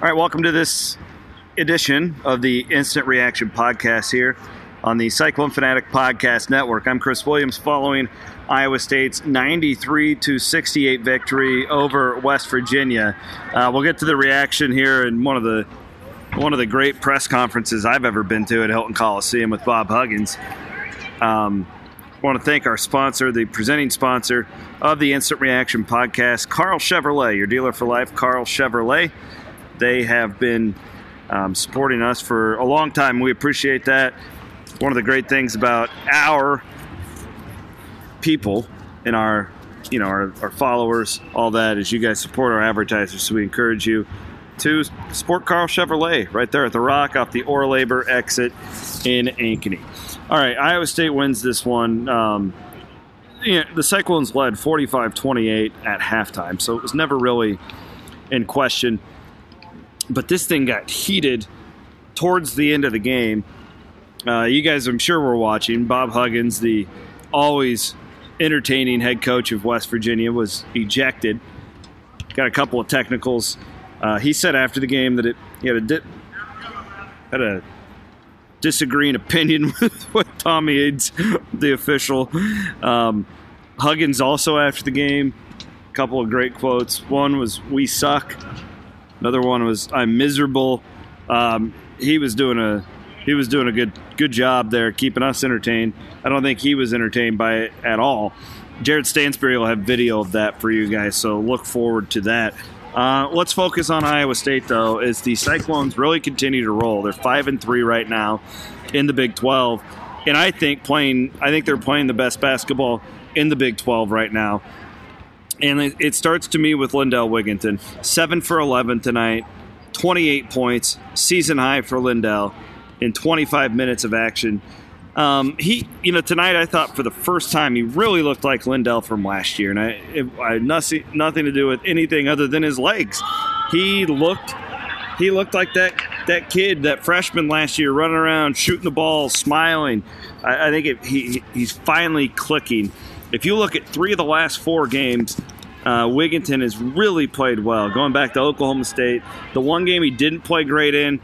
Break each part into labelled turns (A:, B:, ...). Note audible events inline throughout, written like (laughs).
A: All right, welcome to this edition of the Instant Reaction Podcast here on the Cyclone Fanatic Podcast Network. I'm Chris Williams following Iowa State's 93 to 68 victory over West Virginia. Uh, we'll get to the reaction here in one of the one of the great press conferences I've ever been to at Hilton Coliseum with Bob Huggins. Um, I want to thank our sponsor, the presenting sponsor of the Instant Reaction podcast, Karl Chevrolet, your dealer for life, Karl Chevrolet. They have been um, supporting us for a long time. We appreciate that. One of the great things about our people and our you know our, our followers all that is you guys support our advertisers so we encourage you to support Karl Chevrolet right there at the Rock off the Oralabor exit in Ankeny. All right, Iowa State wins this one. Um, you know, the Cyclones led 45-28 at halftime, so it was never really in question. But this thing got heated towards the end of the game. Uh, you guys, I'm sure, were watching. Bob Huggins, the always entertaining head coach of West Virginia, was ejected. Got a couple of technicals. Uh, he said after the game that it he had a di- had a disagreeing opinion (laughs) with, with Tommy Eades, the official. Um, Huggins also after the game, a couple of great quotes. One was "We suck." Another one was "I'm miserable." Um, he was doing a he was doing a good good job there, keeping us entertained. I don't think he was entertained by it at all. Jared Stansbury will have video of that for you guys, so look forward to that. Uh, let's focus on Iowa State though. As the Cyclones really continue to roll, they're five and three right now in the Big Twelve, and I think playing. I think they're playing the best basketball in the Big Twelve right now. And it, it starts to me with Lindell Wigginton, seven for eleven tonight, twenty-eight points, season high for Lindell in twenty-five minutes of action. Um, he, you know, tonight I thought for the first time he really looked like Lindell from last year, and I, it, I had nothing, nothing to do with anything other than his legs. He looked, he looked like that that kid, that freshman last year, running around, shooting the ball, smiling. I, I think it, he he's finally clicking. If you look at three of the last four games, uh, Wigginton has really played well. Going back to Oklahoma State, the one game he didn't play great in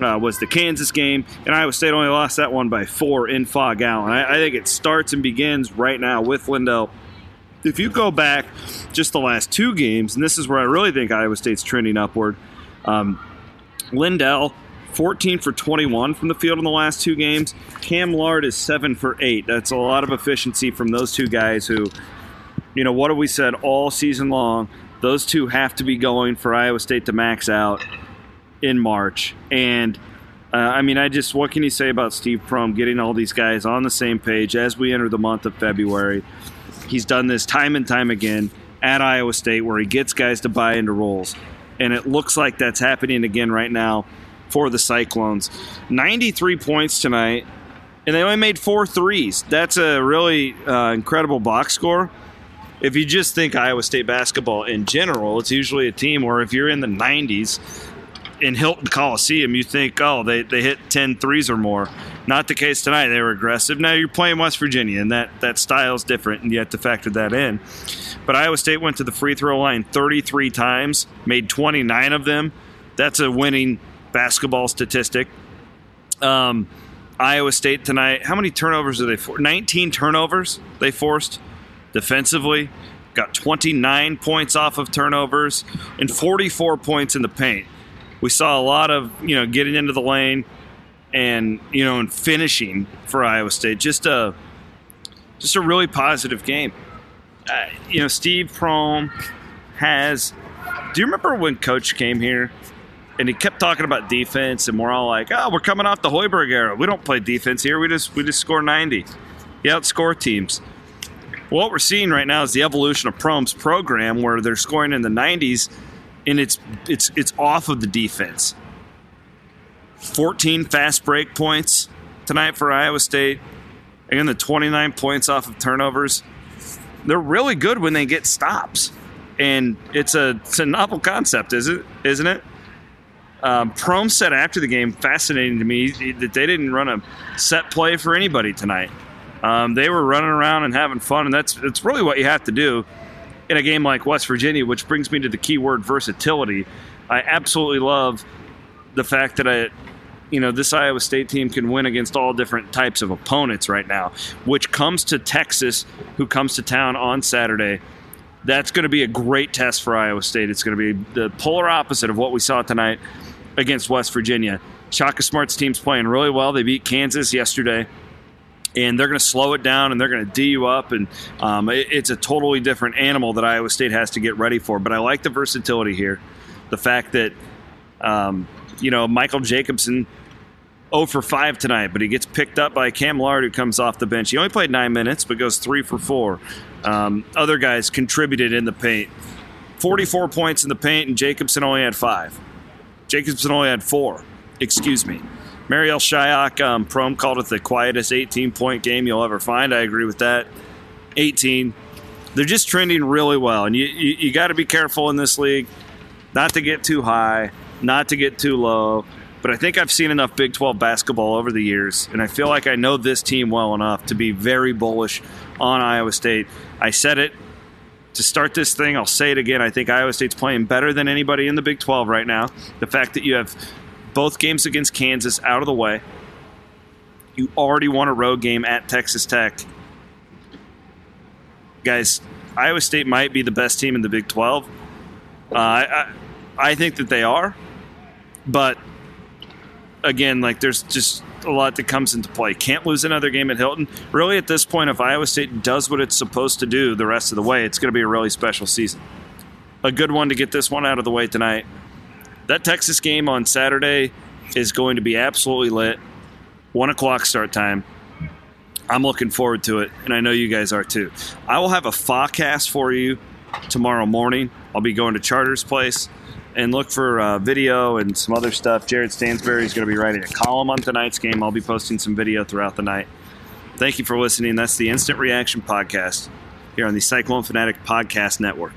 A: uh, was the Kansas game, and Iowa State only lost that one by four in Phog Allen. I, I think it starts and begins right now with Lindell. If you go back just the last two games, and this is where I really think Iowa State's trending upward, um, Lindell 14 for 21 from the field in the last two games. Cam Lard is 7 for 8. That's a lot of efficiency from those two guys who, you know, what have we said all season long? Those two have to be going for Iowa State to max out in March. And uh, I mean, I just what can you say about Steve Prohm getting all these guys on the same page as we enter the month of February? He's done this time and time again at Iowa State where he gets guys to buy into roles. And it looks like that's happening again right now for the Cyclones. 93 points tonight, and they only made four threes. That's a really uh, incredible box score. If you just think Iowa State basketball in general, it's usually a team where if you're in the 90s, in Hilton Coliseum, you think, oh, they, they hit 10 threes or more. Not the case tonight. They were aggressive. Now you're playing West Virginia, and that, that style is different, and you have to factor that in. But Iowa State went to the free throw line 33 times, made 29 of them. That's a winning basketball statistic. Um, Iowa State tonight, how many turnovers did they force? 19 turnovers they forced defensively. Got 29 points off of turnovers and 44 points in the paint we saw a lot of you know getting into the lane and you know and finishing for Iowa State. Just a just a really positive game. Uh, you know, Steve Prohm has. Do you remember when Coach came here and he kept talking about defense, and we're all like, "Oh, we're coming off the Hoiberg era. We don't play defense here. We just we just score 90. He outscore teams." What we're seeing right now is the evolution of Prohm's program, where they're scoring in the 90s and it's it's it's off of the defense. 14 fast break points tonight for Iowa State. Again, the 29 points off of turnovers. They're really good when they get stops, and it's a it's a novel concept, is it? Isn't it? Um, Prohm said after the game, fascinating to me, that they didn't run a set play for anybody tonight. Um, they were running around and having fun, and that's that's really what you have to do in a game like West Virginia, which brings me to the key word versatility. I absolutely love the fact that I, you know, this Iowa State team can win against all different types of opponents right now, which comes to Texas, who comes to town on Saturday. That's going to be a great test for Iowa State. It's going to be the polar opposite of what we saw tonight against West Virginia. Shaka Smart's team's playing really well. They beat Kansas yesterday and they're going to slow it down and they're going to D you up. And um, it, it's a totally different animal that Iowa State has to get ready for. But I like the versatility here. The fact that, um, you know, Michael Jacobson 0 for 5 tonight, but he gets picked up by Cam Lard, who comes off the bench. He only played nine minutes, but goes 3 for 4. Um, other guys contributed in the paint. 44 points in the paint, and Jacobson only had five. Jacobson only had four. Excuse me. Marial Shayok, um, Prohm called it the quietest 18 point game you'll ever find. I agree with that. 18. They're just trending really well, and you, you, you got to be careful in this league not to get too high, not to get too low. But I think I've seen enough Big 12 basketball over the years, and I feel like I know this team well enough to be very bullish on Iowa State. I said it to start this thing. I'll say it again. I think Iowa State's playing better than anybody in the Big 12 right now. The fact that you have both games against Kansas out of the way. You already won a road game at Texas Tech. Guys, Iowa State might be the best team in the Big 12. Uh, I, I think that they are. But again, like there's just a lot that comes into play. Can't lose another game at Hilton. Really, at this point, if Iowa State does what it's supposed to do the rest of the way, it's going to be a really special season. A good one to get this one out of the way tonight that Texas game on Saturday is going to be absolutely lit. One o'clock start time. I'm looking forward to it, and I know you guys are too. I will have a forecast for you tomorrow morning. I'll be going to Charter's place and look for uh, video and some other stuff. Jared Stansbury is going to be writing a column on tonight's game. I'll be posting some video throughout the night. Thank you for listening. That's the Instant Reaction Podcast here on the Cyclone Fanatic Podcast Network.